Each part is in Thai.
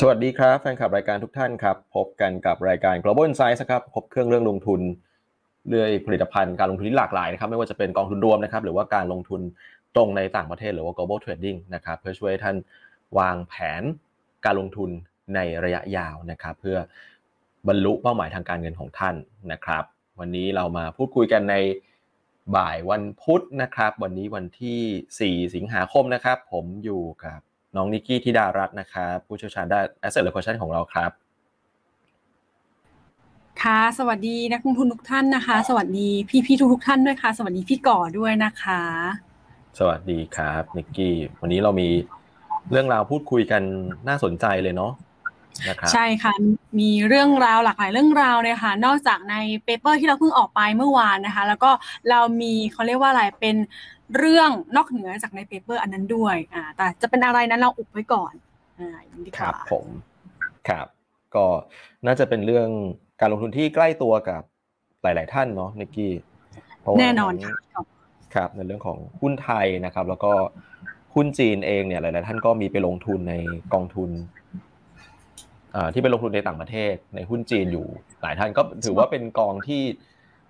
สวัสดีครับแฟนคลับรายการทุกท่านครับ พบกันกับรายการ Global Insights ครับพบเครื่องเรื่องลงทุนเรื่อยผลิตภัณฑ์การลงทุนที่หลากหลายนะครับไม่ว่าจะเป็นกองทุนรวมนะครับหรือว่าการลงทุนตรงในต่างประเทศหรือว่า global trading นะครับเพื่อช่วยท่านวางแผนการลงทุนในระยะยาวนะครับเพื่อบรรลุเป้าหมายทางการเงินของท่านนะครับ วันนี้เรามาพูดคุยกันในบ่ายวันพุธนะครับ วันนี้วันที่ 4 สิงหาคมนะครับ ผมอยู่กับ น้องนิกกี้ธิดารัตน์นะครับผู้เชี่ยวชาญด้าน asset allocation ของเราครับ ค่ะ สวัสดีนักลงทุนทุกท่านนะคะ สวัสดีพี่พี่ทุกทุกๆท่านด้วยค่ะ สวัสดีพี่ก่อด้วยนะคะ สวัสดีครับนิกกี้วันนี้เรามีเรื่องราวพูดคุยกันน่าสนใจเลยเนาะนะครับใช่ค่ะมีเรื่องราวหลากหลายเรื่องราวเลยค่ะนอกจากใน paper ที่เราเพิ่งออกไปเมื่อวานนะคะ แล้วก็เรามีเขาเรียกว่าอะไรเป็น เรื่องนอกเหนือจากใน paper อันนั้นด้วยอ่าแต่จะเป็นอะไรนั้นเราอุบไว้ก่อนอ่าอย่างนี้ดีกว่าครับผมครับ ก็น่าจะเป็นเรื่องการลงทุนที่ใกล้ตัวกับหลาย ๆ ท่านเนาะนิกกี้เพราะว่าแน่นอนทั้งค่ะครับในเรื่องของหุ้นไทยนะครับ แล้วก็หุ้นจีนเองเนี่ยหลาย ๆ ท่านก็มีไปลงทุนในกองทุนอ่าที่ไปลงทุนในต่างประเทศในหุ้นจีนอยู่หลายท่านก็ถือว่าเป็นกองที่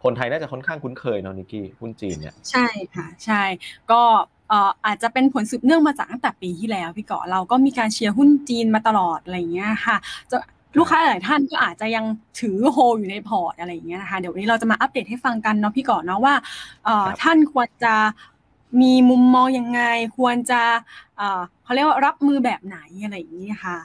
คนไทยน่าจะค่อนข้างคุ้นเคยเนาะนิกกี้หุ้นจีนเนี่ยใช่ค่ะใช่ก็เอ่ออาจจะเป็นผลสืบเนื่องมาจากตั้งแต่ปีที่แล้วพี่เกาะเราก็มีการเชียร์หุ้นจีนมาตลอดอะไรอย่างเงี้ยค่ะจะลูกค้าหลายท่านก็อาจจะยังถือโฮอยู่ในพอร์ตอะไรอย่างเงี้ยนะคะเดี๋ยววันนี้เราจะมาอัปเดตให้ฟังกันเนาะพี่เกาะเนาะว่าเอ่อครับท่านควรจะมีมุมมองยังไง ควรจะเอ่อเขาเรียกว่ารับมือแบบไหนอะไรอย่างนี้ค่ะ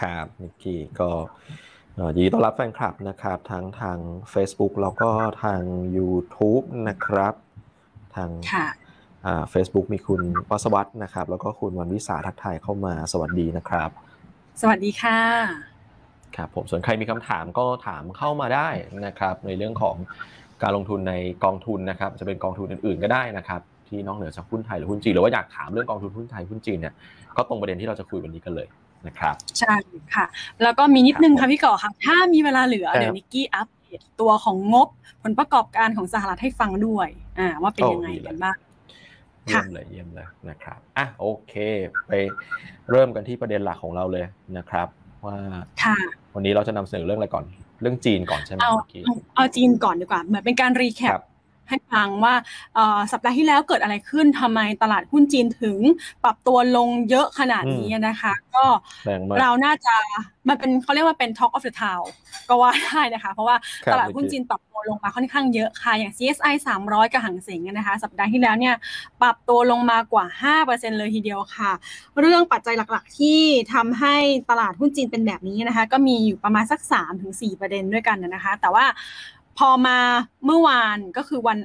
ครับนิกกี้ก็เอ่อ ยินดีต้อนรับแฟนคลับนะครับทั้งทาง Facebook แล้วก็ทาง YouTube นะครับ ทางค่ะอ่า Facebook มีคุณวัสวัตนะครับ แล้วก็คุณวันวิสาทักทายเข้ามาสวัสดีนะครับ สวัสดีค่ะครับผมส่วนใครมีคำถามก็ถามเข้ามาได้นะครับ ในเรื่องของการลงทุนในกองทุนนะครับ จะเป็นกองทุนอื่นๆก็ได้นะครับที่นอกเหนือจากหุ้นไทยหรือหุ้นจีนหรือว่าอยากถามเรื่องกองทุนหุ้นไทยหุ้นจีนเนี่ยก็ตรงประเด็นที่เราจะคุยวันนี้กันเลย นะครับใช่ค่ะ แล้วก็มีนิดนึงครัค่ะบพี่ก่อค่ะ ถ้ามีเวลาเหลือครับเดี๋ยวนิกกี้อัปเดตตัวของงบผลประกอบการของสหรัฐให้ฟังด้วย อ่า ว่าเป็นโอ้ยังไงดีเลยกันบ้างเยี่ยมเลยเยี่ยมเลยนะครับอะโอเค ไปเริ่มกันที่ประเด็นหลักของเราเลยนะครับ ว่าค่ะวันนี้เราจะนำเสนอเรื่องอะไรก่อน เรื่องจีนก่อนใช่ไหมเอาเมื่อกี้เอาเอาจีนก่อนดีกว่า เหมือนเป็นการรีแคคปรับ ให้ฟังว่าเอ่อสัปดาห์ที่แล้วเกิดอะไรขึ้นทำไมตลาดหุ้นจีนถึงปรับตัวลงเยอะขนาดนี้นะคะ ก็แรงมากเราน่าจะมันเป็นเขาเรียกว่าเป็น Talk of the Town ก็ว่าได้นะคะ เพราะว่าครับตลาดหุ้นจีนปรับตัวลงมาค่อนข้างเยอะค่ะ อย่าง CSI 300 กับหางเสงนะคะ สัปดาห์ที่แล้วเนี่ยปรับตัวลงมากว่า 5%เลยทีเดียวค่ะ เรื่องปัจจัยหลักๆ ที่ทำให้ตลาดหุ้นจีนเป็นแบบนี้นะคะ ก็มีอยู่ประมาณสัก 3-4 ประเด็นด้วยกันนะคะ แต่ว่า พอมาเมื่อวานก็คือวัน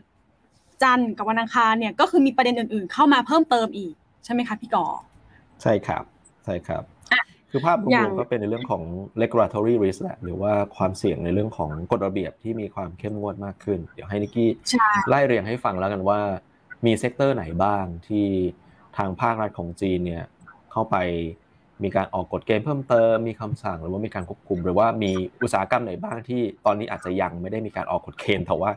จันทร์กับวันอังคารเนี่ยก็คือมีประเด็นอื่นๆ เข้ามาเพิ่มเติมอีกใช่ไหมคะพี่ก่อใช่ครับใช่ครับอะคือภาพรวมๆอย่างก็เป็นในเรื่องของ regulatory risk แหละหรือว่าความเสี่ยงในเรื่องของกฎระเบียบที่มีความเข้มงวดมากขึ้น เดี๋ยวให้นิกกี้ใช่ไล่เรียงให้ฟังแล้วกันว่า มี sector ไหนบ้างที่ทางภาครัฐของจีนเนี่ยเข้าไป มีการออกกฎเกณฑ์เพิ่มเติมมีคำสั่งหรือว่ามีการควบคุม หรือว่ามีอุตสาหกรรมไหนบ้างที่ตอนนี้อาจจะยังไม่ได้มีการออกกฎเกณฑ์แต่ว่า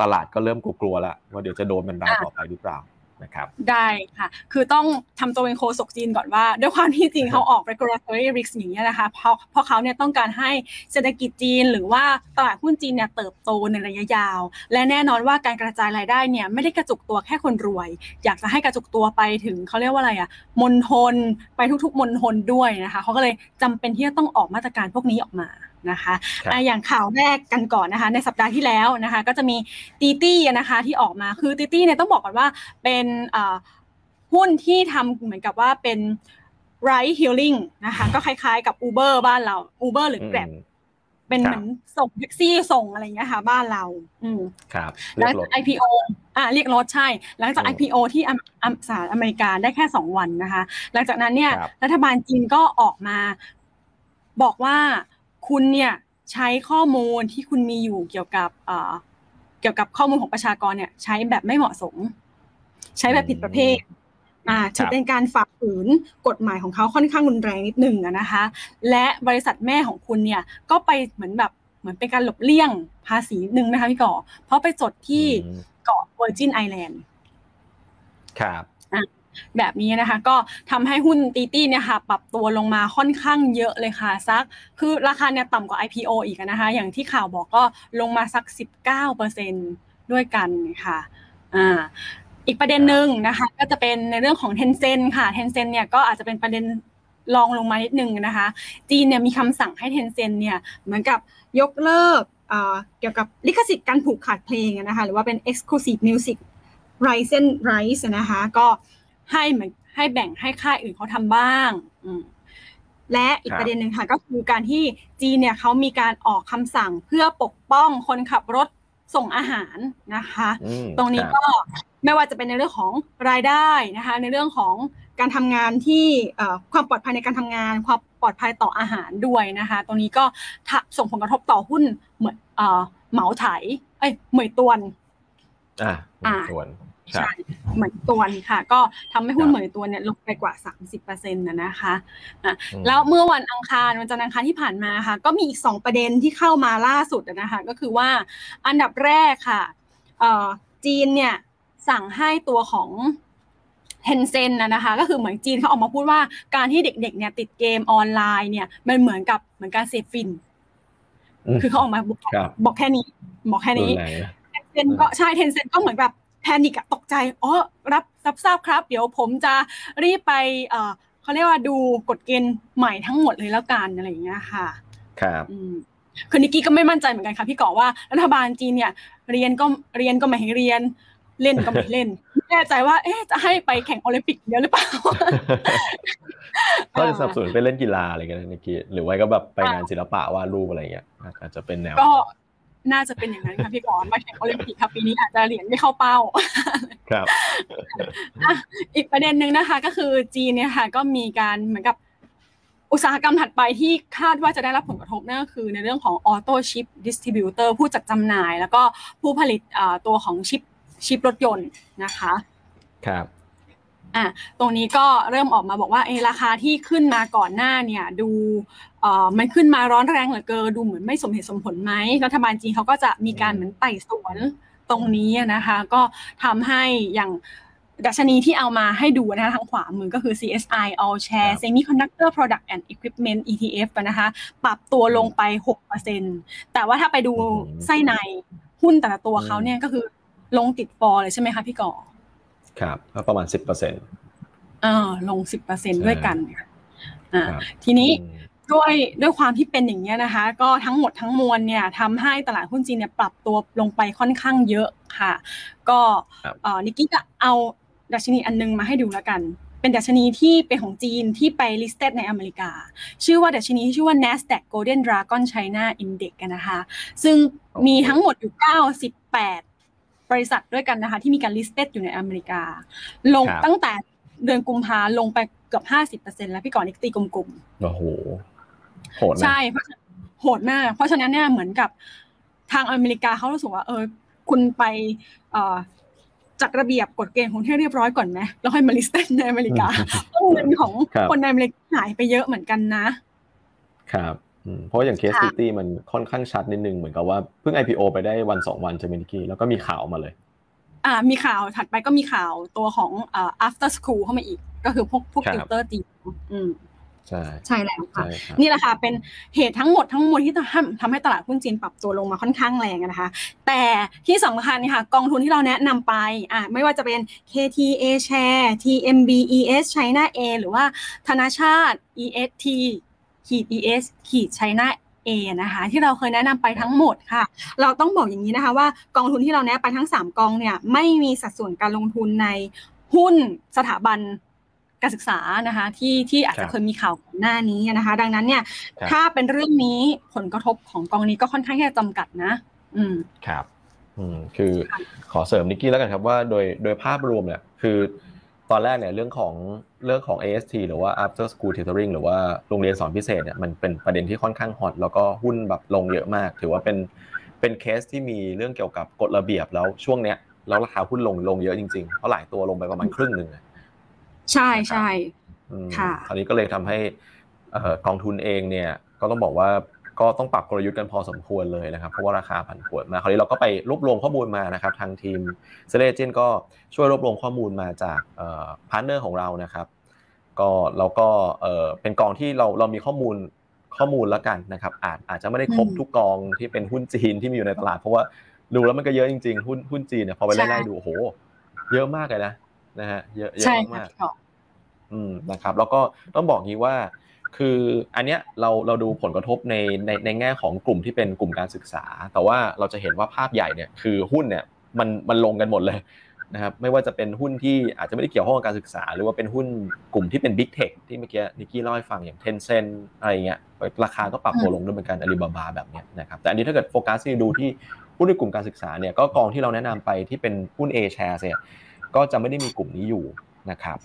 ตลาดก็เริ่มกลัวๆแล้วว่าเดี๋ยวจะโดนบันดาลต่อไปหรือเปล่า นะครับได้ค่ะ คือต้องทำตัวเป็นโคศกจีนก่อนว่า ด้วยความที่จริงเขาออก regulatory risk อย่างนี้ยนะคะเพราะเพราะเขาเนี่ยต้องการให้เศรษฐกิจจีน หรือว่าตลาดหุ้นจีนเนี่ยเติบโตในระยะยาว และแน่นอนว่าการกระจายรายได้เนี่ยไม่ได้กระจุกตัวแค่คนรวย อยากจะให้กระจุกตัวไปถึงเขาเรียกว่าอะไรอะมณฑลไปทุกๆมณฑลด้วยนะคะเขาก็เลยจำเป็นที่จะต้องออกมาตรการพวกนี้ออกมา นะคะครับอะอย่างข่าวแรกกันก่อนนะคะ ในสัปดาห์ที่แล้วนะคะ ก็จะมีตีตี้นะคะที่ออกมาคือตีตี้เนี่ยต้องบอกก่อนว่าเป็นเอ่อหุ้นที่ทำเหมือนกับว่าเป็น ride hailing นะคะก็คล้ายๆกับ Uber บ้านเรา Uber หรือ Grab อืมเป็นครับเหมือนส่งแท็กซี่ส่งอะไรอย่างเงี้ยค่ะ บ้านเรา อืมครับหเรีลัยงกรจาถก IPO อ่าเรียกรถใช่ หลังจากอืม IPO ที่อเมอเมสหรัฐอเมริกาได้แค่สองวันนะคะ หลังจากนั้นเนี่ยครับรัฐบาลจีนก็ออกมาบอกว่า คุณเนี่ยใช้ข้อมูลที่คุณมีอยู่เกี่ยวกับเอ่อเกี่ยวกับข้อมูลของประชากรเนี่ยใช้แบบไม่เหมาะสม ใช้แบบผิดประเภทอ่าถือเป็นการฝ่าฝืนกฎหมายของเขาค่อนข้างรุนแรงนิดหนึ่งอะนะคะ และบริษัทแม่ของคุณเนี่ยก็ไปเหมือนแบบเหมือนเป็นการหลบเลี่ยงภาษีนิดนึงนะคะพี่ก่อ เพราะไปจดที่อืมเกาะเวอร์จินไอแลนด์ครับ แบบนี้นะคะ ก็ทำให้หุ้น DiDi เนี่ยค่ะ ปรับตัวลงมาค่อนข้างเยอะเลยค่ะสัก คือราคาเนี่ยต่ำกว่า IPO อีกนะคะ อย่างที่ข่าวบอกก็ลงมาสัก 19%ด้วยกันค่ะอ่าอีกประเด็นหนึ่งนะคะ ก็จะเป็นในเรื่องของ Tencent ค่ะ Tencent เนี่ยก็อาจจะเป็นประเด็นรองลงมานิดนึงนะคะ จีนเนี่ยมีคำสั่งให้ Tencent เนี่ยเหมือนกับยกเลิกเกี่ยวกับลิขสิทธิ์การผูกขาดเพลงนะคะ หรือว่าเป็น exclusive music license rights นะคะ ก็ ให้เหมือนให้แบ่งให้ค่ายอื่นเขาทำบ้างอืมและอีกครับประเด็นหนึ่งค่ะก็คือการที่จีนเนี่ยเขามีการออกคำสั่งเพื่อปกป้องคนขับรถส่งอาหารนะคะอืมตรงนี้ครับก็ไม่ว่าจะเป็นในเรื่องของรายได้นะคะ ในเรื่องของการทำงานที่เอ่อความปลอดภัยในการทำงาน ความปลอดภัยต่ออาหารด้วยนะคะ ตรงนี้ก็ทะส่งผลกระทบต่อหุ้นเหมือนเอ่อเหมาไถเอ้ยเหมยตวนอ่าอ่าส่วนครับ ใช่เหมือนตวนค่ะ ก็ทำให้หุ้นครับเหมยตวนเนี่ยลงไปกว่า 30%นะนะคะอะอืมแล้วเมื่อวันอังคารวันจันทร์อังคารที่ผ่านมาค่ะ ก็มีอีกสองประเด็นที่เข้ามาล่าสุดนะคะ ก็คือว่าอันดับแรกค่ะเอ่อจีนเนี่ยสั่งให้ตัวของ Tencent นะนะคะก็คือเหมือนจีนเขาออกมาพูดว่าการที่เด็กๆเนี่ยติดเกมออนไลน์เนี่ยมันเหมือนกับเหมือนการเสพฝิ่นอืมคือเขาออกมาบอกครับบอกแค่นี้ บอกแค่นี้รุนแรงนะ Tencent ก็ใช่ Tencent ก็เหมือนแบบ panic อะตกใจอ๋อรับรับทราบครับ เดี๋ยวผมจะรีบไปเอ่อเขาเรียกว่าดูกฎเกณฑ์ใหม่ทั้งหมดเลยแล้วกันอะไรอย่างเงี้ยค่ะ ครับอืมคือนิกกี้ก็ไม่มั่นใจเหมือนกันค่ะพี่ก่อว่ารัฐบาลจีนเนี่ย เรียนก็เรียนก็ไม่ให้เรียนเล่นก็ไม่เล่นไม่แน่ใจว่า เอ๊ะจะให้ไปแข่งโอลิมปิกเดียวหรือเปล่าก็จะสนับสนุนไปเล่นกีฬาอะไรกันนะเมื่อกี้หรือว่าก็แบบไปงานศิลปะวาดรูปอะไรอย่างเงี้ยอาจจะเป็นแนวก็ น่าจะเป็นอย่างนั้นค่ะพี่ก่อมาแข่งโอลิมปิกค่ะปีนี้อาจจะเหรียญไม่เข้าเป้า ครับอะอีกประเด็นหนึ่งนะคะ ก็คือจีนเนี่ยค่ะ ก็มีการเหมือนกับอุตสาหกรรมถัดไปที่คาดว่าจะได้รับผลกระทบนั่นก็คือในเรื่องของออโต้ชิปดิสติบิวเตอร์ผู้จัดจำหน่าย แล้วก็ผู้ผลิตอ่าตัวของชิปชิปรถยนต์นะคะ ครับ อะตรงนี้ก็เริ่มออกมาบอกว่าเออราคาที่ขึ้นมาก่อนหน้าเนี่ยดูเอ่อมันขึ้นมาร้อนแรงเหลือเกินดูเหมือนไม่สมเหตุสมผลไหมรัฐบาลจีนเขาก็จะมีการเหมือนไต่สวนตรงนี้นะคะ ก็ทำให้อย่างดัชนีที่เอามาให้ดูนะคะทางขวามือก็คือ CSI All ค Share รับ Semiconductor Product and Equipment ETF อะนะคะ ปรับตัวลงไป 6%แต่ว่าถ้าไปดูอืมไส้ในหุ้นแต่ละตัวอืมเขาเนี่ยก็คือลงติดฟอร์เลยใช่ไหมคะพี่ก่อ ครับก็ประมาณสิบเปอร์เซ็นต์เออลงสิบเปอร์เซ็นด้วยกันค่ะอ่าครับทีนี้ด้วยด้วยความที่เป็นอย่างนี้ยนะคะ ก็ทั้งหมดทั้งมวลเนี่ยทำให้ตลาดหุ้นจีนเนี่ยปรับตัวลงไปค่อนข้างเยอะค่ะ ก็ครับเอ่อนิกกี้ก็เอาดัชนีอันนึงมาให้ดูแล้วกัน เป็นดัชนีที่เป็นของจีนที่ไป listed ในอเมริกา ชื่อว่าดัชนีที่ชื่อว่า NASDAQ Golden Dragon China Index กันนะคะ ซึ่งมีทั้งหมดอยู่ 98 บริษัทด้วยกันนะคะ ที่มีการ listed อยู่ในอเมริกา ลงครับตั้งแต่เดือนกุมภาลงไปเกือบ50%แล้วพี่ก่อนนิกตีกลมๆโอ้โหโหดนะใช่เพราะฉะโหดมาก เพราะฉะนั้นเนี่ยเหมือนกับทางอเมริกาเขารู้สึกว่าเออคุณไปเอ่อจัดระเบียบกฎเกณฑ์ของที่เรียบร้อยก่อนไหมแล้วค่อยมา list ในอเมริกาเพราะเงินของครับคนในอเมริกาหายไปเยอะเหมือนกันนะครับอืม เพราะอย่างเคสค่ะ DiDi มันค่อนข้างชัดนิดนึงเหมือนกับว่าเพิ่ง IPO ไปได้วันสองวันใช่ไหมนิกกี้แล้วก็มีข่าวมาเลย อ่ามีข่าวถัดไปก็มีข่าวตัวของเอ่อ after school เข้ามาอีก ก็คือพวกพวกครับติวเตอร์จีนอืมใช่ใช่แล้วค่ะใช่ครับนี่แหละค่ะเป็นเหตุทั้งหมดทั้งมวลที่ทำทำให้ตลาดหุ้นจีนปรับตัวลงมาค่อนข้างแรงนะคะ แต่ที่สำคัญค่ะกองทุนที่เราแนะนำไปอะไม่ว่าจะเป็น KTA Share TMB ES China A หรือว่าธนาชาติ EST ขีด ES ขีด China A นะคะที่เราเคยแนะนำไปทั้งหมดค่ะ เราต้องบอกอย่างนี้นะคะว่ากองทุนที่เราแนะไปทั้ง 3 กองเนี่ยไม่มีสัดส่วนการลงทุนในหุ้นสถาบันการศึกษานะคะที่ที่อาจครัจะบเคยมีข่าวก่อนหน้านี้นะคะ ดังนั้นเนี่ยครับถ้าเป็นเรื่องนี้ผลกระทบของกองนี้ก็ค่อนข้างที่จะจำกัดนะ อืมครับ อืมคือค่ะขอเสริมนิกกี้แล้วกันครับว่าโดยโดยภาพรวมเนี่ยคือ ตอนแรกเนี่ยเรื่องของเรื่องของ AST หรือว่า after school tutoring หรือว่าโรงเรียนสอนพิเศษเนี่ยมันเป็นประเด็นที่ค่อนข้างฮอตแล้วก็หุ้นแบบลงเยอะมาก ถือว่าเป็นเป็นเคสที่มีเรื่องเกี่ยวกับกฎระเบียบแล้วช่วงเนี้ยแล้วราคาหุ้นลงลงเยอะจริงๆเพราะหลายตัวลงไปประมาณครึ่งหนึ่งอะใช่ใช่อืมค่ะคราวนี้ก็เลยทำให้เอ่อกองทุนเองเนี่ยก็ต้องบอกว่า ก็ต้องปรับกลยุทธ์กันพอสมควรเลยนะครับเพราะว่าราคาผันผวนมาคราวนี้เราก็ไปรวบรวมข้อมูลมานะครับทางทีมเซเลจินก็ช่วยรวบรวมข้อมูลมาจาก partner ของเรานะครับก็เราก็เอ่อเป็นกองที่เราเรามีข้อมูลข้อมูลแล้วกันนะครับอาจอาจจะไม่ได้ครบอืมทุกกองที่เป็นหุ้นจีนที่มีอยู่ในตลาดเพราะว่าดูแล้วมันก็เยอะจริงๆหุ้นหุ้นจีนเนี่ยพอไปไล่ๆดูโอ้โห เยอะมากเลยนะนะฮะเยอะเยอะใช่ค่ะมากๆพี่กออืมนะครับ แล้วก็ต้องบอกงี้ว่า คืออันเนี้ยเราเราดูผลกระทบในในในแง่ของกลุ่มที่เป็นกลุ่มการศึกษา แต่ว่าเราจะเห็นว่าภาพใหญ่เนี่ยคือหุ้นเนี่ยมันมันลงกันหมดเลยนะครับไม่ว่าจะเป็นหุ้นที่อาจจะไม่ได้เกี่ยวข้องกับการศึกษา หรือว่าเป็นหุ้นกลุ่มที่เป็น Big Tech ที่เมื่อกี้นิกกี้เล่าให้ฟังอย่าง Tencent อะไรเงี้ยราคาก็ปรับตัวลงด้วยเหมือนกันอาลีบาบาแบบเนี้ยนะครับแต่อันนี้ถ้าเกิดโฟกัสที่ดูที่หุ้นในกลุ่มการศึกษาเนี่ยก็กองที่เราแนะนำไปที่เป็นหุ้น A share เนี่ยก็จะไม่ได้มีกลุ่มนี้อยู่นะครับ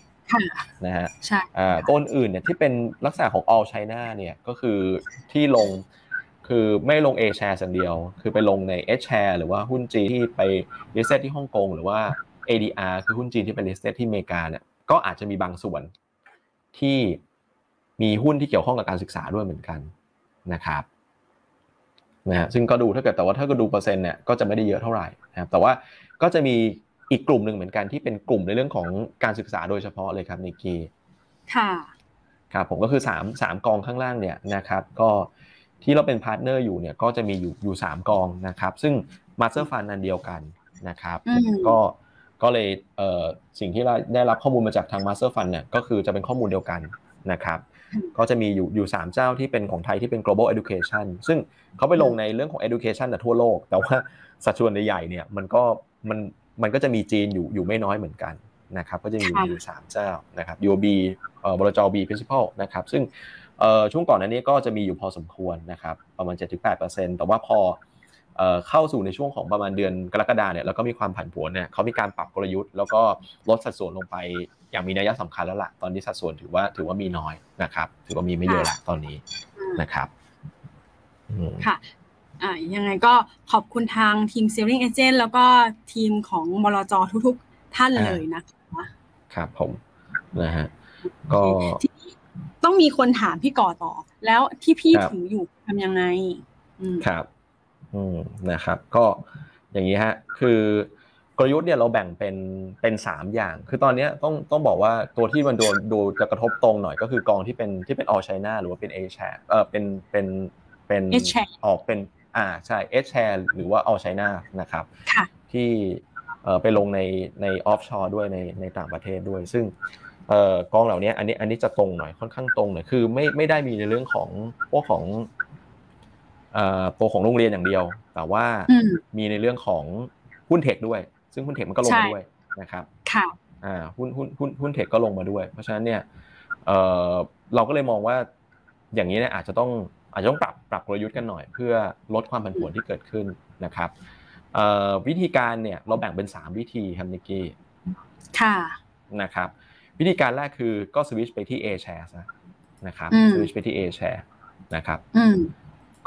นะฮะใช่อ่าต้นอื่นเนี่ยที่เป็นลักษณะของ all China เนี่ยก็คือที่ลงคือไม่ลง A share อย่างเดียว คือไปลงใน H share หรือว่าหุ้นจีนที่ไป listed ที่ฮ่องกงหรือว่า ADR คือหุ้นจีนที่ไป listed ที่อเมริกาเนี่ยก็อาจจะมีบางส่วนที่มีหุ้นที่เกี่ยวข้องกับการศึกษาด้วยเหมือนกันนะครับนะฮะซึ่งก็ดูถ้าเกิดแต่ว่าถ้าก็ดูเปอร์เซ็นต์เนี่ยก็จะไม่ได้เยอะเท่าไหร่นะครับแต่ว่าก็จะมี อีกกลุ่มหนึ่งเหมือนกันที่เป็นกลุ่มในเรื่องของการศึกษาโดยเฉพาะเลยครับนิกกี้ค่ะครับผมก็คือ3 3กองข้างล่างเนี่ยนะครับก็ที่เราเป็น partner อยู่เนี่ยก็จะมีอยู่อยู่3กองนะครับ ซึ่ง master fund อันเดียวกันนะครับอืมก็ก็เลยเอ่อสิ่งที่เราได้รับข้อมูลมาจากทางมาสเตอร์ฟันเนี่ยก็คือจะเป็นข้อมูลเดียวกันนะครับ ก็จะมีอยู่อยู่สามเจ้าที่เป็นของไทยที่เป็น global education ซึ่งเขาไปลงในเรื่องของ education แต่ทั่วโลก แต่ว่าสัดส่วนใหญ่ๆเนี่ยมันก็มัน มันก็จะมีจีนอยู่อยู่ไม่น้อยเหมือนกันนะครับก็จะมีอยู่ค่ะอยู่สามเจ้านะครับ UOB เอ่อบลจ B principal นะครับซึ่งเอ่อช่วงก่อนหน้านี้ก็จะมีอยู่พอสมควรนะครับประมาณ 7-8%แต่ว่าพอเอ่อเข้าสู่ในช่วงของประมาณเดือนกรกฎาเนี่ยแล้วก็มีความผันผวนเนี่ยเขามีการปรับกลยุทธ์ แล้วก็ลดสัดส่วนลงไปอย่างมีนัยสำคัญแล้วล่ะตอนนี้สัดส่วนถือว่าถือว่ามีน้อยนะครับ ถือว่ามีไม่เยอะละตอนนี้อ่านะครับอืมค่ะ อ่ายังไงก็ขอบคุณทางทีม Selling Agent แล้วก็ทีมของบลจทุกๆท่านเลยนะคะครับผมนะฮะก็ทีนี้ต้องมีคนถามพี่ก่อต่อ แล้วที่พี่ครับถืออยู่ทำยังไงอืมครับ อืมนะครับ ก็อย่างนี้ฮะ คือกลยุทธ์เนี่ยเราแบ่งเป็นเป็นสามอย่าง คือตอนเนี้ยต้องต้องบอกว่าตัวที่มันโดนดูจะกระทบตรงหน่อยก็คือกองที่เป็นที่เป็น all China หรือว่าเป็น A share เออเป็นเป็นเป็น H share ออกเป็น อ่าใช่ H share หรือว่า all China นะครับค่ะที่เอ่อไปลงในในออฟชอร์ด้วยในในต่างประเทศด้วย ซึ่งเอ่อกองเหล่านี้อันนี้อันนี้จะตรงหน่อยค่อนข้างตรงหน่อยคือไม่ไม่ได้มีในเรื่องของพวกของเอ่อตัวของโรงเรียนอย่างเดียว แต่ว่าอืมมีในเรื่องของหุ้นเทคด้วย ซึ่งหุ้นเทคมันก็ลงใช่มาด้วยนะครับค่ะอ่าหุ้นหุ้นหุ้นหุ้นเทคก็ลงมาด้วย เพราะฉะนั้นเนี่ยเอ่อเราก็เลยมองว่าอย่างนี้เนี่ยอาจจะต้อง อาจจะต้องปรับปรับกลยุทธ์กันหน่อย เพื่อลดความผันผวนที่เกิดขึ้นนะครับเอ่อวิธีการเนี่ยเราแบ่งเป็น 3 วิธีครับนิกกี้ค่ะนะครับวิธีการแรกคือก็สวิตช์ไปที่ A share ซะนะครับอืมสวิตช์ไปที่ A share นะครับอืม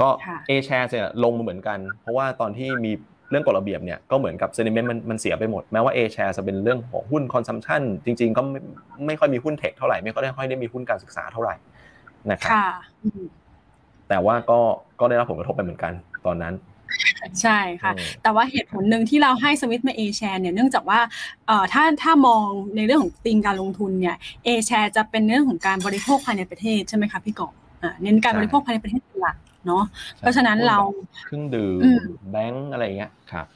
ก็ค่ะ A share เนี่ยลงมาเหมือนกัน เพราะว่าตอนที่มีเรื่องกฎระเบียบเนี่ยก็เหมือนกับ sentiment มันมันเสียไปหมด แม้ว่า A share จะเป็นเรื่องของหุ้น consumption จริง ๆ ก็ไม่ไม่ค่อยมีหุ้นเทคเท่าไหร่ ไม่ค่อยได้ค่อยได้มีหุ้นการศึกษาเท่าไหร่นะครับค่ะอืม แต่ว่าก็ก็ได้รับผลกระทบไปเหมือนกันตอนนั้นใช่ค่ะอืมแต่ว่าเหตุผลหนึ่งที่เราให้สวิตมา A share เนี่ยเนื่องจากว่าเอ่อถ้าถ้ามองในเรื่องของธีมการลงทุนเนี่ย A share จะเป็นเรื่องของการบริโภคภายในประเทศใช่ไหมคะพี่กอบอ่าเน้นการบริโภคภายในประเทศเป็นหลักเนาะเพราะฉะนั้นเราเครื่องดื่มอืมแบงก์อะไรอย่างเงี้ยครับ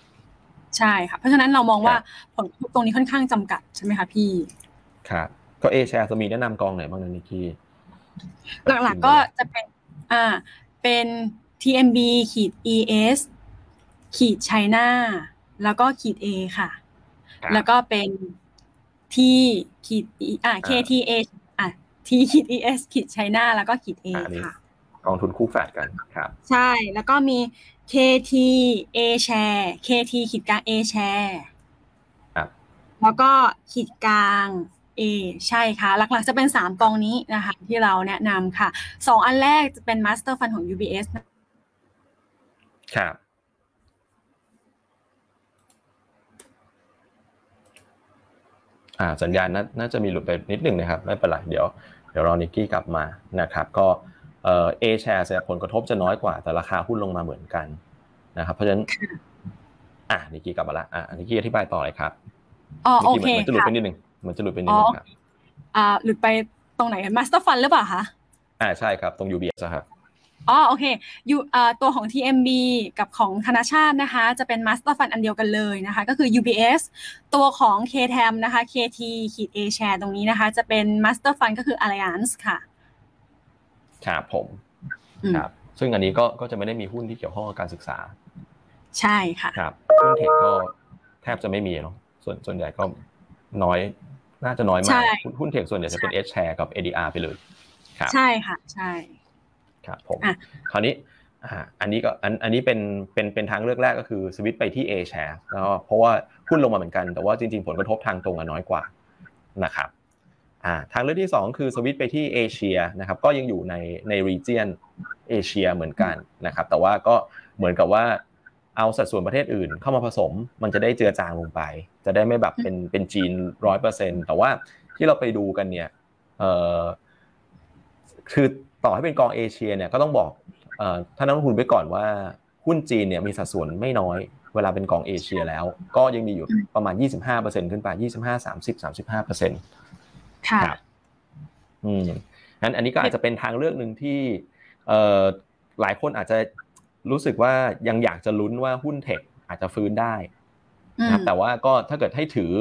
ใช่ค่ะเพราะฉะนั้นเรามองว่าครับผลกระทบตรงนี้ค่อนข้างจำกัดใช่ไหมคะพี่ครับก็ A share จะมีแนะนำกองไหนบ้างนะนิกกี้หลักๆก็จะเป็น อ่าเป็น TMB ขีด ES ขีด China แล้วก็ขีด A ค่ะครับแล้วก็เป็น T ขีด E อ่า KTA อะ T ขีด ES ขีด China แล้วก็ขีด A อ่าอันนี้ค่ะกองทุนคู่แฝดกันครับ ใช่แล้วก็มี KT A share KT ขีดกลาง A share ครับแล้วก็ขีดกลาง A ใช่ค่ะ หลักๆจะเป็น 3 กองนี้นะคะที่เราแนะนำค่ะ 2 อันแรกจะเป็น Master Fund ของ UBS ครับอ่าสัญญาณนาน่าจะมีหลุดไปนิดหนึ่งนะครับไม่เป็นไรเดี๋ยวเดี๋ยวรอนิกกี้กลับมานะครับก็เอ่อ A share เนี่ยผลกระทบจะน้อยกว่าแต่ราคาหุ้นลงมาเหมือนกันนะครับเพราะฉะนั้นอะนิกกี้กลับมาละอะนิกกี้อธิบายต่อเลยครับอ๋อโอเคนิกกี้เหมือนมันจะหลุดค่ะไปนิดนึงเห มันจะหลุดไปนิดนึงครับอ่าหลุดไปตรงไหน master fund หรือเปล่าคะอ่าใช่ครับตรง UBS อะครับอ๋อโอเคยูอ่าตัวของ TMB กับของธนาชาตินะคะ จะเป็น Master Fund อันเดียวกันเลยนะคะ ก็คือ UBS ตัวของ KTAM นะคะ KT ขีด A share ตรงนี้นะคะ จะเป็น Master Fund ก็คือ Allianz ค่ะครับผมอืมครับซึ่งอันนี้ก็ก็จะไม่ได้มีหุ้นที่เกี่ยวข้องกับการศึกษา ใช่ค่ะครับหุ้นเทคก็แทบจะไม่มีเนาะส่วนส่วนใหญ่ก็น้อย น่าจะน้อยใช่มากหุ้นหุ้นเทคส่วนใหญ่จะเป็น H share กับ ADR ไปเลยครับใช่ค่ะ ใช่ครับผมอะคราวนี้อ่าอันนี้ก็อันอันนี้เป็นเป็นเป็นทางเลือกแรกก็คือสวิตช์ไปที่ A share แล้วเพราะว่าหุ้นลงมาเหมือนกันแต่ว่าจริงๆ ผลกระทบทางตรงอะน้อยกว่านะครับอ่าทางเลือกที่ 2 คือสวิตช์ไปที่เอเชียนะครับก็ยังอยู่ในใน region เอเชียเหมือนกันนะครับแต่ว่าก็เหมือนกับว่า เอาสัดส่วนประเทศอื่นเข้ามาผสม มันจะได้เจือจางลงไป จะได้ไม่แบบเป็นเป็นจีนร้อยเปอร์เซ็นแต่ว่าที่เราไปดูกันเนี่ยเอ่อคือต่อให้เป็นกองเอเชียเนี่ยก็ต้องบอกเอ่อท่านนักลงทุนไปก่อนว่าหุ้นจีนเนี่ยมีสัดส่วนไม่น้อยเวลาเป็นกองเอเชียแล้ว ก็ยังมีอยู่ประมาณ 25%ขึ้นไป 25 30 35%ค่ะครับอืมงั้นอันนี้ก็อาจจะเป็นทางเลือกหนึ่งที่เอ่อหลายคนอาจจะ รู้สึกว่ายังอยากจะลุ้นว่าหุ้นเทคอาจจะฟื้นได้อืมนะครับแต่ว่าก็ถ้าเกิดให้ถือ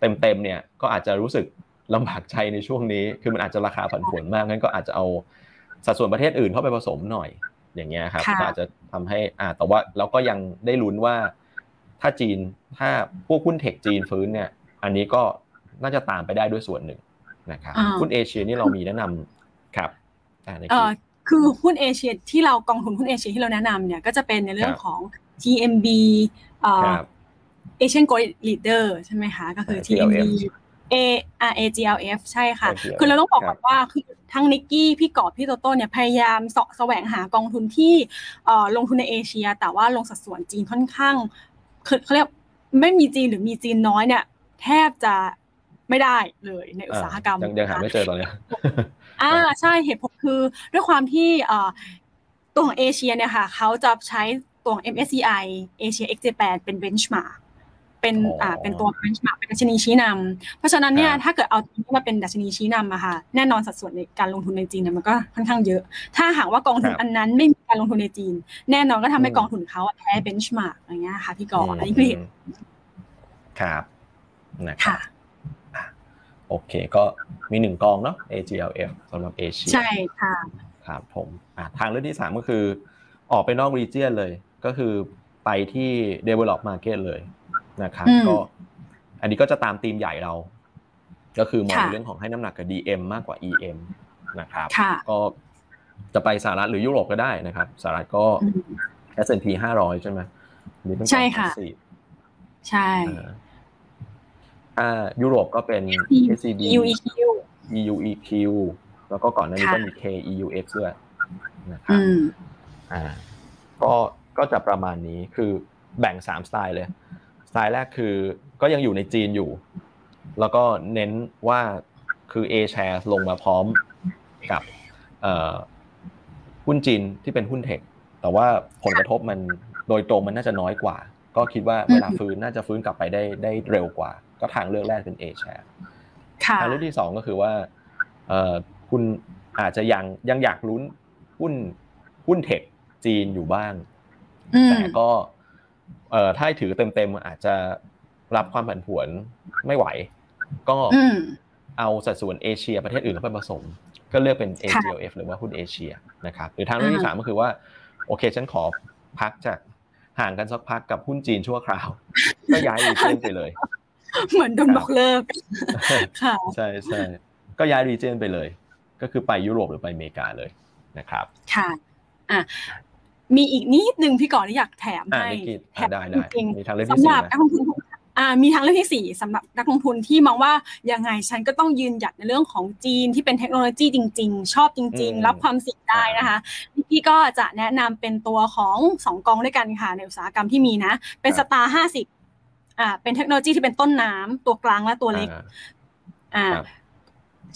เต็มๆเนี่ยก็อาจจะรู้สึกลำบากใจในช่วงนี้ คือมันอาจจะราคาผันผวนมากงั้นก็อาจจะเอาสัดส่วนประเทศอื่นเข้าไปผสมหน่อยอย่างเงี้ยครับค่ะก็อาจจะทำให้อ่าแต่ว่าเราก็ยังได้ลุ้นว่า ถ้าจีนถ้าพวกหุ้นเทคจีนฟื้นเนี่ย อันนี้ก็น่าจะตามไปได้ด้วยส่วนหนึ่งนะครับอ่าหุ้นเอเชียนี่เรามีแนะนำครับอ่าในเอ่คลิอป คือหุ้นเอเชียที่เรากองทุนหุ้นเอเชียที่เราแนะนำเนี่ยก็จะเป็นในเรื่องครับของ TMB เอ่อครับ Asian Growth Leader ใช่ไหมคะก็คืออ่า TMB GLF A R A G L F ใช่ค่ะ GLF คือเราต้องบอกคก่รัอบนว่าคือทั้งนิกกี้พี่กอบพี่โตโต้เนี่ยพยายามเสาะแสวงหากองทุนที่เอ่อลงทุนในเอเชีย แต่ว่าลงสัดส่วนจีนค่อนข้างคือเขาเรียกไม่มีจีนหรือมีจีนน้อยเนี่ย แทบจะไม่ได้เลยในอุตสาหกรรมยังยังหาไม่เจอตอนเนี้ย อ่าใช่เหตุผลคือด้วยความที่เอ่อตัวของเอเชียเนี่ยค่ะเขาจะใช้ตัวของ MSCI Asia X Japan เป็น benchmark เป็นอ๋ออ่อ่าเป็นตัว benchmark เป็นดัชนีชี้นำเพราะฉะนั้นเนี่ยครับถ้าเกิดเอาตัวนี้มาเป็นดัชนีชี้นำอะค่ะแน่นอนสัดส่วนในการลงทุนในจีนเนี่ยมันก็ค่อนข้างเยอะ ถ้าหากว่ากองทุนอันนั้นไม่มีการลงทุนในจีน แน่นอนก็ทำให้กองทุนเขาอะแพ้ benchmark อย่างเงี้ยค่ะพี่กออันนี้คือเหตุมครับนะครัค่ะบอะ โอเค ก็มีหนึ่งกองเนาะ AGLF สำหรับเอเชียใช่ค่ะครับผมอะทางเลือกที่สามก็คือ ออกไปนอกรีเจียนเลย ก็คือไปที่ develop market เลยนะครับอืมก็อันนี้ก็จะตามธีมใหญ่เรา ก็คือมองค่ะในเรื่องของให้น้ำหนักกับ DM มากกว่า EM นะครับค่ะก็จะไปสหรัฐหรือยุโรปก็ได้นะครับสหรัฐก็อืม S&P 500 ใช่ไหมอันนี้เป็นใช่ค่ะกอง passive ใช่ อ่าอ่ายุโรปก็เป็น SCB UEQ EUEQ แล้วก็ก่อนหน้านี้ค่ะก็มี KEUX ด้วยนะครับอืมอ่า ก็ก็จะประมาณนี้คือแบ่ง3สไตล์เลย สไตล์แรกคือก็ยังอยู่ในจีนอยู่ แล้วก็เน้นว่าคือ A share ลงมาพร้อมกับเอ่อหุ้นจีนที่เป็นหุ้นเทค แต่ว่าผลกระทบมันโดยตรงมันน่าจะน้อยกว่า ก็คิดว่าเวลาฟื้นน่าจะฟื้นกลับไปได้ได้เร็วกว่า ก็ทางเลือกแรกเป็น A share ค่ะทางเลือกที่สองก็คือว่าเอ่อคุณอาจจะยังยังอยากลุ้นหุ้นหุ้นเทคจีนอยู่บ้างอืมแต่ก็เอ่อถ้าให้ถือเต็มๆอาจจะรับความผันผวนไม่ไหว ก็อืมเอาสัดส่วนเอเชีย ประเทศอื่นเข้าไปผสม ก็เลือกเป็นค่ะ AGLF หรือว่าหุ้นเอเชียนะครับหรือทางเลือกที่สามก็คือว่า โอเคฉันขอพักจากห่างกันสักพักกับหุ้นจีนชั่วคราว ก็ย้ายรีเจนไปเลย เหมือนโดนบอกเลิกค่ะใช่ใช่ก็ย้ายรีเจนไปเลย ก็คือไปยุโรปหรือไปอเมริกาเลยนะครับ ค่ะอะมีอีกนิดนึงพี่ก่อนที่อยากแถมอ่าให้นิกิตแถอะมได้จได้ริงมีทางเลือกๆที่สำหสี่รับไหมนักลงทุนทุกท่านอ่ามีทางเลือกที่สี่สำหรับนักลงทุนที่มองว่ายังไงฉันก็ต้องยืนหยัดในเรื่องของจีนที่เป็นเทคโนโลยีจริง ๆ ชอบจริงอืมๆรับความเสี่ยงได้นะคะพี่ก็จะแนะนำเป็นตัวของสองกองด้วยกันค่ะในอุตสาหกรรมที่มีนะ เป็นสตาร์ห้าสิบ อ่าเป็นเทคโนโลยีที่เป็นต้นน้ำตัวกลางและตัวเล็ก อ่าอ่าครับ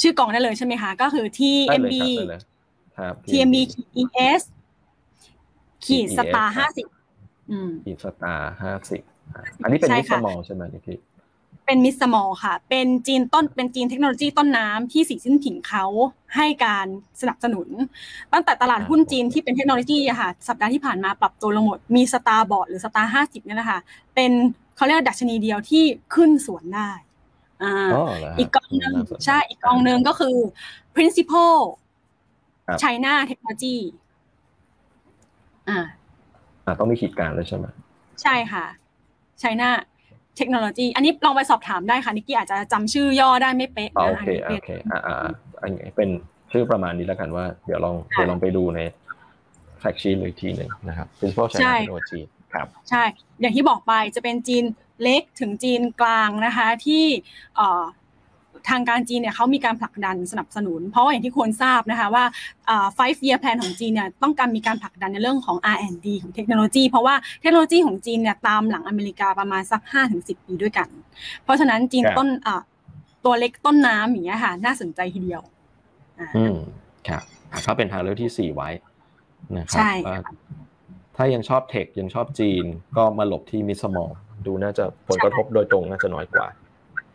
ชื่อกองได้เลยใช่ไหมคะ ก็คือที่ได้เลย MB ครับได้เลยครับ TMB ขีด ES ขีด ES สตาร์ครัห้าบสิบอืมอีสตาร์ห้าสิบอันนี้เป็นใช่มิสค่ะมอลใช่ไหมนิกกี้เป็นมิสมอลค่ะ เป็นจีนต้น เป็นจีนเทคโนโลยีต้นน้ำที่สีจิ้นผิงเขาให้การสนับสนุน ตั้งแต่ตลาดหุ้นจีนที่เป็นเทคโนโลยีอะค่ะ สัปดาห์ที่ผ่านมาปรับตัวลงหมด มีสตาร์บอร์ดหรือสตาร์ห้าสิบเนี่ยนะคะ เป็น เขาเรียกว่าดัชนีเดียวที่ขึ้นสวนได้อ่าอ๋อเหรอฮะอีกกองหนึ่งน่าสนจใช่อีกกองหนึ่งก็คือ principal ครับ China Technology อ่าอ่าต้องมีขีดกลางเลยใช่ไหมใช่ค่ะ China Technology อันนี้ลองไปสอบถามได้ค่ะ นิกกี้อาจจะจำชื่อย่อได้ไม่เป๊ะอ๋อนะโอเคอันนี้โอเคอ่าอ่าอ่าอันนี้เป็นชื่อประมาณนี้แล้วกันว่า เดี๋ยวลองเดี๋ยวลองไปดูในแฟกชีเลยทีหนึ่งนะครับ principal China Technology ครับใช่ อย่างที่บอกไปจะเป็นจีนเล็กถึงจีนกลางนะคะที่เอ่อทางการจีนเนี่ยเขามีการผลักดันสนับสนุน เพราะว่าอย่างที่ควรทราบนะคะว่าเอ่อ five year plan ของจีนเนี่ยต้องการมีการผลักดันในเรื่องของ R&D ของเทคโนโลยี เพราะว่าเทคโนโลยีของจีนเนี่ยตามหลังอเมริกาประมาณสัก 5-10 ปีด้วยกัน เพราะฉะนั้นจีนครับต้นเอ่อตัวเล็กต้นน้ำอย่างเงี้ยค่ะ น่าสนใจทีเดียวอ่าอืมครับอะก็เป็นทางเลือกที่สี่ไว้นะครัใช่ว่า ถ้ายังชอบเทคยังชอบจีน ก็มาหลบที่มิสมอลดูน่าจะผลกระทบโดยตรงน่าจะน้อยกว่า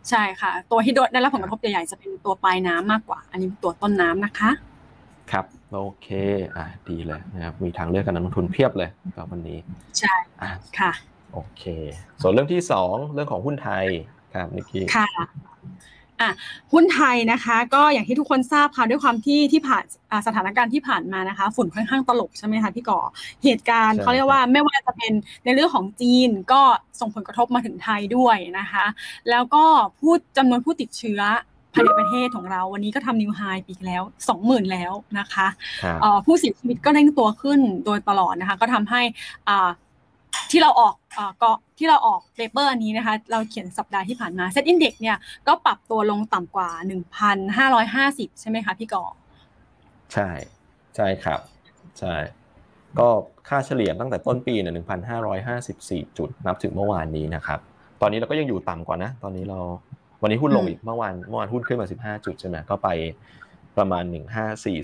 ใช่ค่ะ ตัวที่โดนได้รับผลกระทบใหญ่ๆจะเป็นตัวปลายน้ำมากกว่า อันนี้ตัวต้นน้ำนะคะ ครับโอเคอะดีเลยนะครับมีทางเลือกการลงทุนเพียบเลยกับวันนี้ ใช่อะค่ะ โอเค ส่วนเรื่องที่สองเรื่องของหุ้นไทยครับนิกกี้ค่ะ อะหุ้นไทยนะคะก็อย่างที่ทุกคนทราบค่ะด้วยความที่ที่ผ่านอ่าสถานการณ์ที่ผ่านมานะคะ ฝุ่นค่อนข้างตลบใช่ไหมคะพี่ก่อเหตุการณ์เขาเรียกว่าไม่ว่าจะเป็นในเรื่องของจีนก็ส่งผลกระทบมาถึงไทยด้วยนะคะ แล้วก็ผู้จำนวนผู้ติดเชื้อภายในประเทศของเราวันนี้ก็ทำ new high อีกแล้ว 20,000 แล้วนะคะครับเอ่อผู้เสียชีวิตก็เร่งตัวขึ้นโดยตลอดนะคะ ก็ทำให้อ่า ที่เราออกอ่าก็ที่เราออก paper อันนี้นะคะเราเขียนสัปดาห์ที่ผ่านมา SET Index เนี่ยก็ปรับตัวลงต่ำกว่า 1,550 ใช่ไหมคะพี่กอใช่ใช่ครับใช่ก็ค่าเฉลี่ยตั้งแต่ต้นปีเนี่ย1,554 จุดนับถึงเมื่อวานนี้นะครับ ตอนนี้เราก็ยังอยู่ต่ำกว่านะ ตอนนี้เราวันนี้หุ้นลงอีกเมื่อวานเมื่อวานหุ้นขึ้นมา 15 จุดใช่ไหมก็ไปประมาณ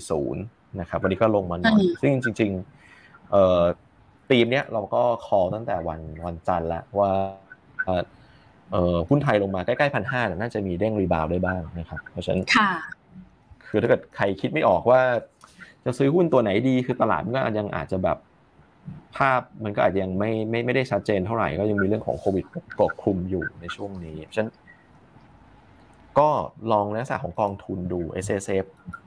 1540นะครับวันนี้ก็ลงมาหน่อยซึ่งจริง ๆ เอ่อธีมเนี้ยเราก็คอตั้งแต่วันวันจันทร์ละว่าเอ่อเอ่อหุ้นไทยลงมาใกล้ๆพันห้าน่าจะมีเด้ง rebound ได้บ้างนะครับ เพราะฉะนั้นค่ะคือถ้าเกิดใครคิดไม่ออกว่า จะซื้อหุ้นตัวไหนดีคือตลาดมันก็ยังอาจจะแบบภาพมันก็อาจจะยังไม่ไม่ไม่ได้ชัดเจนเท่าไหร่ก็ยังมีเรื่องของโควิดกดคลุมอยู่ในช่วงนี้เพราะฉะนั้น ก็ลองในลักษณะของกองทุนดู SSF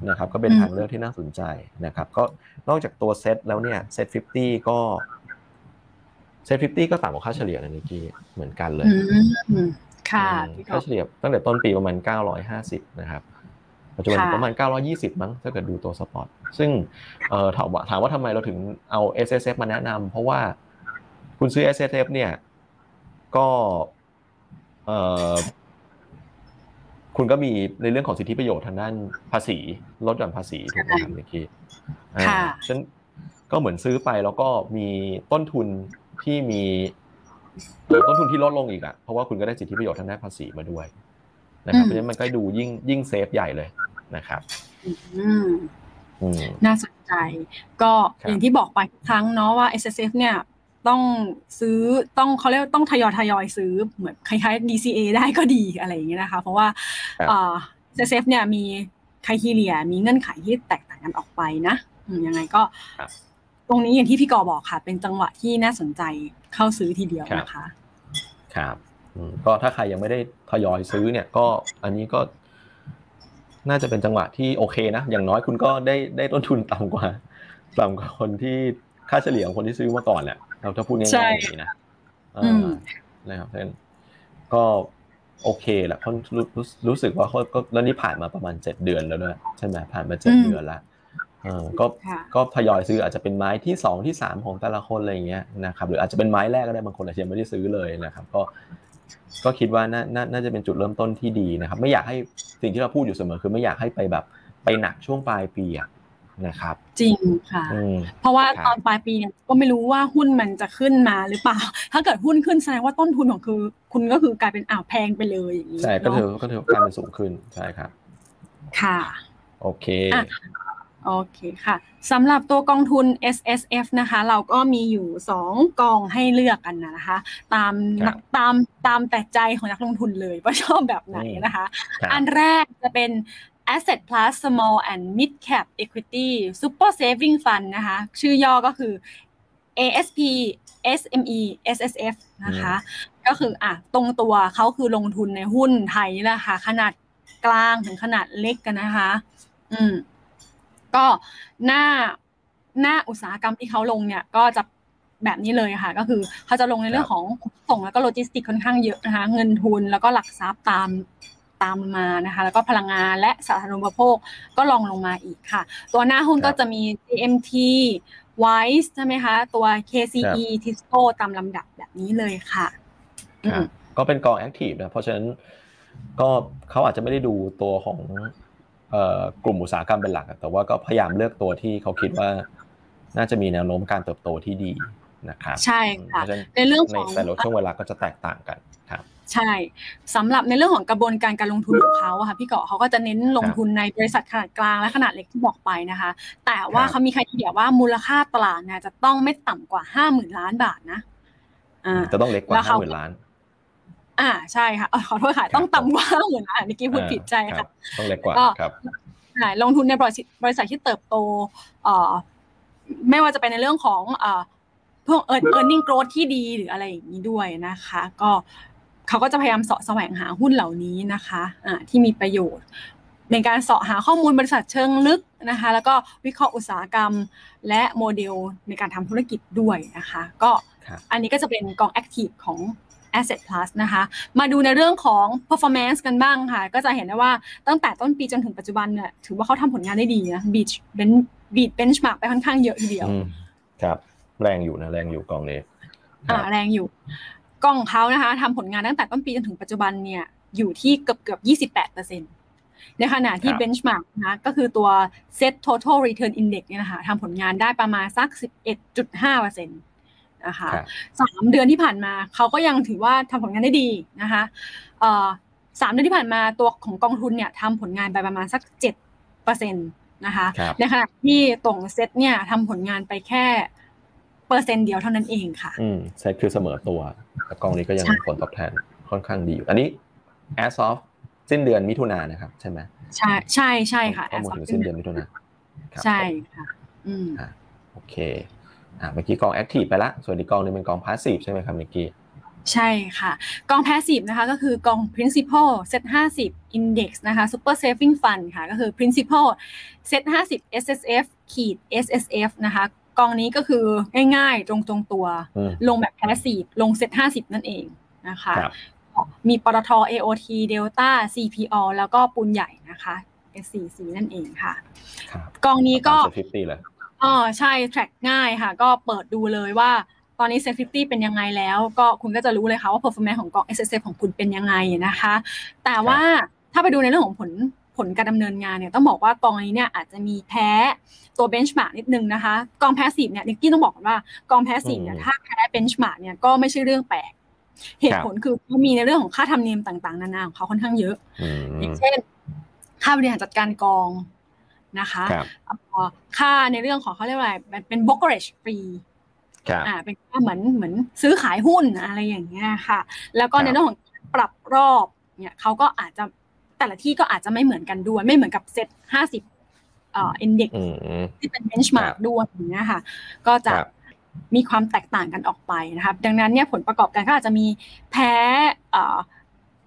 นะครับก็เป็นอืมทางเลือกที่น่าสนใจนะครับ ก็นอกจากตัวเซ็ตแล้วเนี่ยเซ็ต50ก็เซ็ต50ก็ต่ำกว่าค่าเฉลี่ยนะนิกกี้เหมือนกันเลยอืมค่ะอืมพี่กอค่าเฉลี่ยตั้งแต่ต้นปีประมาณ 950 นะครับปัจจุบันค่ะประมาณ 920 มั้งถ้าเกิดดูตัวสปอตซึ่งเอ่อถามว่าถามว่าทำไมเราถึงเอา S S F มาแนะนำเพราะว่าคุณซื้อ S S F เนี่ยก็เอ่อ คุณก็มีในเรื่องของสิทธิประโยชน์ทางด้านภาษีลดหย่อนภาษีถูกไหมครับเมื่อกี้อ่าค่ะฉะนันก็เหมือนซื้อไปแล้วก็มีต้นทุนที่มีเอ่อต้นทุนที่ลดลงอีกอะเพราะว่าคุณก็ได้สิทธิประโยชน์ทางด้านภาษีมาด้วยนะครับอืมเพราะฉะนั้นมันก็ดูยิ่งยิ่งเซฟใหญ่เลยนะครับอืมอืมน่าสนใจ ก็ครับอย่างที่บอกไปทุกครั้งเนาะว่า S S F เนี่ย ต้องซื้อต้องเขาเรียกว่าต้องทยอยทยอยซื้อเหมือนคล้ายๆ D C A ได้ก็ดีอะไรอย่างเงี้ยนะคะ เพราะว่าครับเอ่อ S S F เนี่ยมีไครทีเรียมีเงื่อนไขที่แตกต่างกันออกไปนะอืมยังไงก็ครับตรงนี้อย่างที่พี่กอบอกค่ะ เป็นจังหวะที่น่าสนใจเข้าซื้อทีเดียวนะคะ ครับอืมก็ถ้าใครยังไม่ได้ทยอยซื้อเนี่ยก็อันนี้ก็น่าจะเป็นจังหวะที่โอเคนะอย่างน้อยคุณก็ได้ได้ต้นทุนต่ำกว่าต่ำกว่าคนที่ค่าเฉลี่ยของคนที่ซื้อมาก่อนแหละ เราถ้าพูดง่ายๆใช่อย่างนี้นะเอออืมนะครับเพราะฉะนั้นก็โอเคแหละเขารู้รู้รู้สึกว่าเขาก็แล้วนี่ผ่านมาประมาณเจ็ดเดือนแล้วด้วยใช่ไหมผ่านมาเจ็ดเดือนละเออก็ค่ะก็ทยอยซื้ออาจจะเป็นไม้ที่สองที่สามของแต่ละคนอะไรอย่างเงี้ยนะครับหรืออาจจะเป็นไม้แรกก็ได้บางคนอาจจะยังไม่ได้ซื้อเลยนะครับ ก็ก็คิดว่าน่าน่าน่าจะเป็นจุดเริ่มต้นที่ดีนะครับ ไม่อยากให้สิ่งที่เราพูดอยู่เสมอคือไม่อยากให้ไปแบบไปหนักช่วงปลายปีอะ นะครับ จริงค่ะอืมเพราะว่าครับตอนปลายปีเนี่ยก็ไม่รู้ว่าหุ้นมันจะขึ้นมาหรือเปล่า ถ้าเกิดหุ้นขึ้นแสดงว่าต้นทุนของคือ คุณก็คือกลายเป็นอ่าวแพงไปเลยอย่างนี้ใช่ก็เนาะถือก็ถือว่าการมันสูงขึ้นใช่ครับ ค่ะ โอเคอะโอเคค่ะสำหรับตัวกองทุน S S F นะคะ เราก็มีอยู่ 2 กองให้เลือกกันนะคะ ตามครับตามตามแต่ใจของนักลงทุนเลยว่าชอบแบบไหนนะคะครับอันแรกจะเป็น Asset Plus Small and Mid Cap Equity Super Saving Fund นะคะ ชื่อย่อก็คือ ASP SME SSF นะคะ ก็คืออะตรงตัวเขาคือลงทุนในหุ้นไทยนี่แหละค่ะ ขนาดกลางถึงขนาดเล็กกันนะคะ อืม ก็หน้าหน้าอุตสาหกรรมที่เขาลงเนี่ย ก็จะแบบนี้เลยค่ะ ก็คือเขาจะลงในเรื่องของขนส่งแล้วก็โลจิสติกค่อนข้างเยอะนะคะ เงินทุนแล้วก็หลักทรัพย์ตาม ตามมานะคะ แล้วก็พลังงานและสาธารณูปโภคก็ลองลงมาอีกค่ะ ตัวหน้าหุ้นครับก็จะมี GMT Wise ใช่ไหมคะ ตัว KCE Tisco ตามลำดับแบบนี้เลยค่ะครับอืมก็เป็นกองแอคทีฟนะ เพราะฉะนั้นก็เขาอาจจะไม่ได้ดูตัวของเอ่อกลุ่มอุตสาหกรรมเป็นหลักอะแต่ว่าก็พยายามเลือกตัวที่เขาคิดว่าน่าจะมีแนวโน้มการเติบโตที่ดีนะครับใช่เพค่ะราะฉะนั้นในเรื่องในของแต่ละช่วงเวลาก็จะแตกต่างกันครับ ใช่สำหรับในเรื่องของกระบวนการการลงทุนของเขาอะค่ะพี่เกาะเขาก็จะเน้นลงทุนในบริษัทขนาดกลางและขนาดเล็กที่บอกไปนะคะ แต่ว่าครับเขามีใครทีเดียวว่ามูลค่าตลาดเนี่ยจะต้องไม่ต่ำกว่าห้าหมื่นล้านบาทนะอ่าจะต้องเล็กกแล้ว่าวห้าเขาหมื่นล้านอ่าใช่ค่ะเอ่อขอโทษค่ะครับต้องต่ำกว่าห้าหมื่นล้านเมื่อกี้พูดผิดใจอ่าค่ะต้องเล็กกว่าก็ครับใช่ลงทุนในบริษัทบริษัทที่เติบโตเอ่อไม่ว่าจะเป็นในเรื่องของเอ่อพวก earn- earning growth ที่ดีหรืออะไรอย่างนี้ด้วยนะคะ ก็ เขาก็จะพยายามเสาะแสวงหาหุ้นเหล่านี้นะคะอ่าที่มีประโยชน์ ในการเสาะหาข้อมูลบริษัทเชิงลึกนะคะ แล้วก็วิเคราะห์อุตสาหกรรม และโมเดลในการทำธุรกิจด้วยนะคะ ก็ครับอันนี้ก็จะเป็นกอง Active ของ Asset Plus นะคะ มาดูในเรื่องของ performance กันบ้างค่ะ ก็จะเห็นได้ว่าตั้งแต่ต้นปีจนถึงปัจจุบันเนี่ยถือว่าเขาทำผลงานได้ดีนะบีชเบนbeat benchmark ไปค่อนข้างเยอะทีเดียวอืมครับ แรงอยู่นะ แรงอยู่กองนี้คอ่ารับแรงอยู่ กล้องของเขานะคะทำผลงานตั้งแต่ต้นปีจนถึงปัจจุบันเนี่ยอยู่ที่เกือบเกือบยี่สิบแปดเปอร์เซ็นต์ในขณะที่ครับ benchmark นะก็คือตัว SET Total Return Index เนี่ยนะคะทำผลงานได้ประมาณสักสิบเอ็ดจุดห้าเปอร์เซ็นต์นะคะครับสามเดือนที่ผ่านมาเขาก็ยังถือว่าทำผลงานได้ดีนะคะเอ่อสามเดือนที่ผ่านมาตัวของกองทุนเนี่ยทำผลงานไปประมาณสักเจ็ดเปอร์เซ็นต์นะคะครับในขณะที่ตรงเซตเนี่ยทำผลงานไปแค่ เปอร์เซ็นต์เดียวเท่านั้นเองค่ะ อืมเซตคือเสมอตัวแต่กองนี้ก็ยังใช่ผลตอบแทนค่อนข้างดีอยู่ อันนี้ as of สิ้นเดือนมิถุนายนนะครับ ใช่ไหมใช่ใช่ใช่ค่ะข้อมูล as of ถึงสิ้นเดือนมิถุนายนครับใช่ผมค่ะ อืมอะโอเคอ่าเมื่อกี้กองแอคทีฟไปละส่วนอีกกองหนึงเป็นกองพาสซีฟใช่ไหมครับเมื่อกี้ใช่ค่ะ กอง passive นะคะก็คือกอง principal set 50 index นะคะ super saving fund ค่ะก็คือ principal set 50 SSF ขีด SSF นะคะ กองนี้ก็คือง่ายๆ ตรงตรงๆตัวอืมลงแบบ passive ลง set 50นั่นเองนะคะครับมีปตท AOT Delta CPO แล้วก็ปูนใหญ่นะคะ SCC นั่นเองค่ะครับกองนี้ก็ฟิฟตี้เลยอ๋อใช่ track ง่ายค่ะ ก็เปิดดูเลยว่าตอนนี้ Set 50เป็นยังไงแล้ว ก็คุณก็จะรู้เลยค่ะว่า performance ของกอง S S F ของคุณเป็นยังไงนะคะ แต่ว่าถ้าไปดูในเรื่องของผล ผลการดำเนินงานเนี่ยต้องบอกว่ากองนี้เนี่ยอาจจะมีแพ้ตัว benchmark นิดนึงนะคะกอง passive เนี่ยนิกกี้ต้องบอกก่อนว่ากอง passive เนี่ยอืมถ้าแพ้ benchmark เนี่ยก็ไม่ใช่เรื่องแปลกเหตุผลคือเขามีในเรื่องของค่าธรรมเนียมต่างๆนานาของเขาค่อนข้างเยอะอืมอย่างเช่น ค่าบริหารจัดการกองนะคะครับเอ่อค่าในเรื่องของเขาเรียกว่าอะไรเป็นเป็น brokerage fee ครับอ่าเป็นค่าเหมือนเหมือนซื้อขายหุ้นอะไรอย่างเงี้ยค่ะ แล้วก็ครับในเรื่องของปรับรอบเนี่ยเขาก็อาจจะ แต่ละที่ก็อาจจะไม่เหมือนกันด้วย ไม่เหมือนกับเซ็ตห้าสิบเอ่อ index อืมที่เป็น benchmark ครับด้วยอย่างเงี้ยค่ะ ก็จะครับมีความแตกต่างกันออกไปนะครับ ดังนั้นเนี่ยผลประกอบการก็อาจจะมีแพ้เอ่อ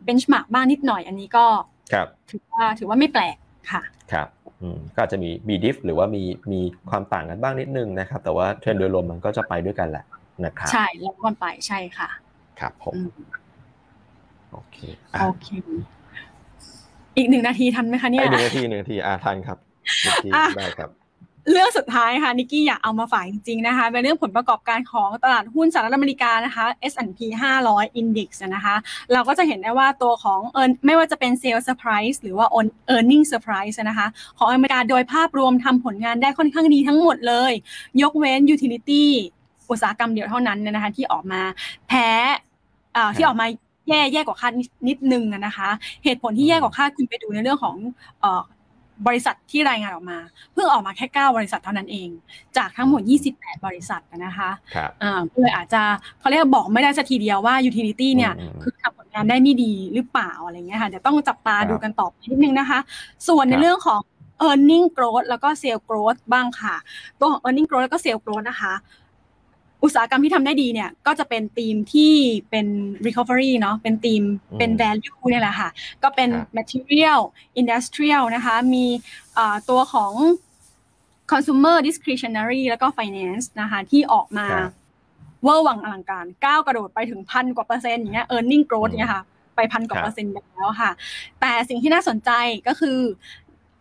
benchmark บ้างนิดหน่อยอันนี้ก็ครับถือว่าถือว่าไม่แปลกค่ะครับอืมก็อาจจะมีมีดิฟหรือว่ามีมีความต่างกันบ้างนิดนึงนะครับ แต่ว่าเทรนด์โดยรวมมันก็จะไปด้วยกันแหละนะครับใช่แล้วกันไปใช่ค่ะ ครับผมอืมโอเคอะโอเค อีกหนึ่งนาทีทันไหมคะเนี่ยไอ้หนึ่งนาทีหนึ่งนาทีอ่าทันครับหนึ่งนาทีอะได้ครับ เรื่องสุดท้ายค่ะนิกกี้อยากเอามาฝากจริงๆนะคะเป็นเรื่องผลประกอบการของตลาดหุ้นสหรัฐอเมริกานะคะ S&P 500 Index นะคะเราก็จะเห็นได้ว่าตัวของ earn ไม่ว่าจะเป็น Sales Surprise หรือว่า on- Earning Surprise นะคะของอเมริกาโดยภาพรวมทำผลงานได้ค่อนข้างดีทั้งหมดเลย ยกเว้น Utility อุตสาหกรรมเดียวเท่านั้นเนยนะคะที่ออกมาแพ้อ่าที่ออกมา แย่แย่กว่าคาดนิดนิดนึงอะนะคะ เหตุผลที่แย่กว่าคาดคุณไปดูในเรื่องของเอ่อบริษัทที่รายงานออกมา เพิ่งออกมาแค่ 9 บริษัทเท่านั้นเอง จากทั้งหมด 28 บริษัทนะคะครับอ่าก็เลยอาจจะเขาเรียกว่าบอกไม่ได้สักทีเดียวว่า utility เนี่ยอืมคือทำผลงานได้ไม่ดีหรือเปล่าอะไรเงี้ยค่ะเดี๋ยวต้องจับตาครับดูกันต่อไปนิดนึงนะคะ ส่วนในครับเรื่องของ e a r n i n g growth แล้วก็ sales growth บ้างค่ะ ตัวของ e a r n i n g growth แล้วก็ sales growth นะคะ อุตสาหกรรมที่ทำได้ดีเนี่ยก็จะเป็นธีมที่เป็น recovery เนาะเป็นธีมอืมเป็น value เนี่ยแหละค่ะ ก็เป็นครับ material industrial นะคะ มีอ่าตัวของ consumer discretionary แล้วก็ finance นะคะ ที่ออกมาครับเวอร์วังอลังการก้าวกระโดดไปถึงพันกว่าเปอร์เซ็นต์อย่างเงี้ย earning growth เนี่ยค่ะ ไปพันกว่าครับเปอร์เซ็นต์ไปแล้วค่ะ แต่สิ่งที่น่าสนใจก็คือ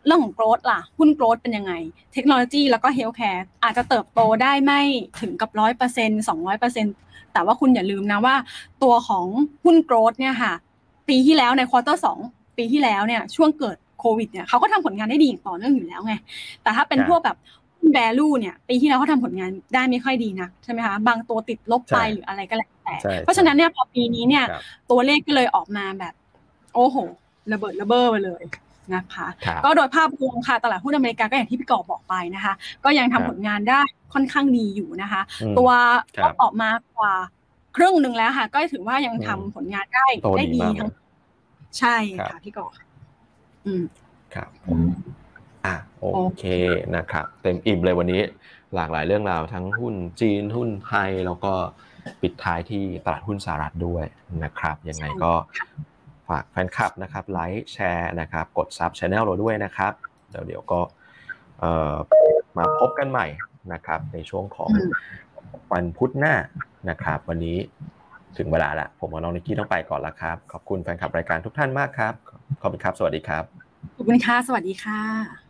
เรื่องของ growth ล่ะ หุ้น growth เป็นยังไง เทคโนโลยีแล้วก็ healthcare อาจจะเติบโตได้ไม่ถึงกับร้อยเปอร์เซ็นต์สองร้อยเปอร์เซ็นต์แต่ว่าคุณอย่าลืมนะว่า ตัวของหุ้น growth เนี่ยค่ะ ปีที่แล้วใน quarter สองปีที่แล้วเนี่ยช่วงเกิดโควิดเนี่ยเขาก็ทำผลงานได้ดีอย่างต่อเนื่องอยู่แล้วไง แต่ถ้าเป็นครับพวกแบบหุ้น value เนี่ยปีที่แล้วเขาทำผลงานได้ไม่ค่อยดีนะใช่ไหมคะบางตัวติดลบไปใช่หรืออะไรก็แล้วแต่ใช่เพราะฉะนั้นเนี่ยพอปีนี้เนี่ยครับตัวเลขก็เลยออกมาแบบ โอ้โห ระเบิดระเบ้อไปเลย นะคะครับก็โดยภาพรวมค่ะตลาดหุ้นอเมริกาก็อย่างที่พี่กอบบอกไปนะคะ ก็ยังครัทำบผลงานได้ค่อนข้างดีอยู่นะคะอืมตัวครับออกมากว่าครึ่งหนึ่งแล้วค่ะ ก็ถือว่ายังทำอืมผลงานได้โตได้ดีดีมากทั้งเลยใช่ครัค่ะบพี่กอบอืมครับผมอะโอเคนะครับ เต็มอิ่มเลยวันนี้หลากหลายเรื่องราวทั้งหุ้นจีนหุ้นไทยแล้วก็ปิดท้ายที่ตลาดหุ้นสหรัฐด้วยนะครับยังไงก็ ฝากแฟนคลับนะครับไลค์แชร์นะครับกดซับช anel เราด้วยนะครับเดี๋ยวเดี๋ยวก็เอ่อมาพบกันใหม่นะครับ ในช่วงของอืมวันพุธหน้านะครับ วันนี้ถึงเวลาละผมกับน้องนิกกี้ต้องไปก่อนละครับ ขอบคุณแฟนคลับรายการทุกท่านมากครับ ขอบคุณครับ สวัสดีครับ ขอบคุณค่ะ สวัสดีค่ะ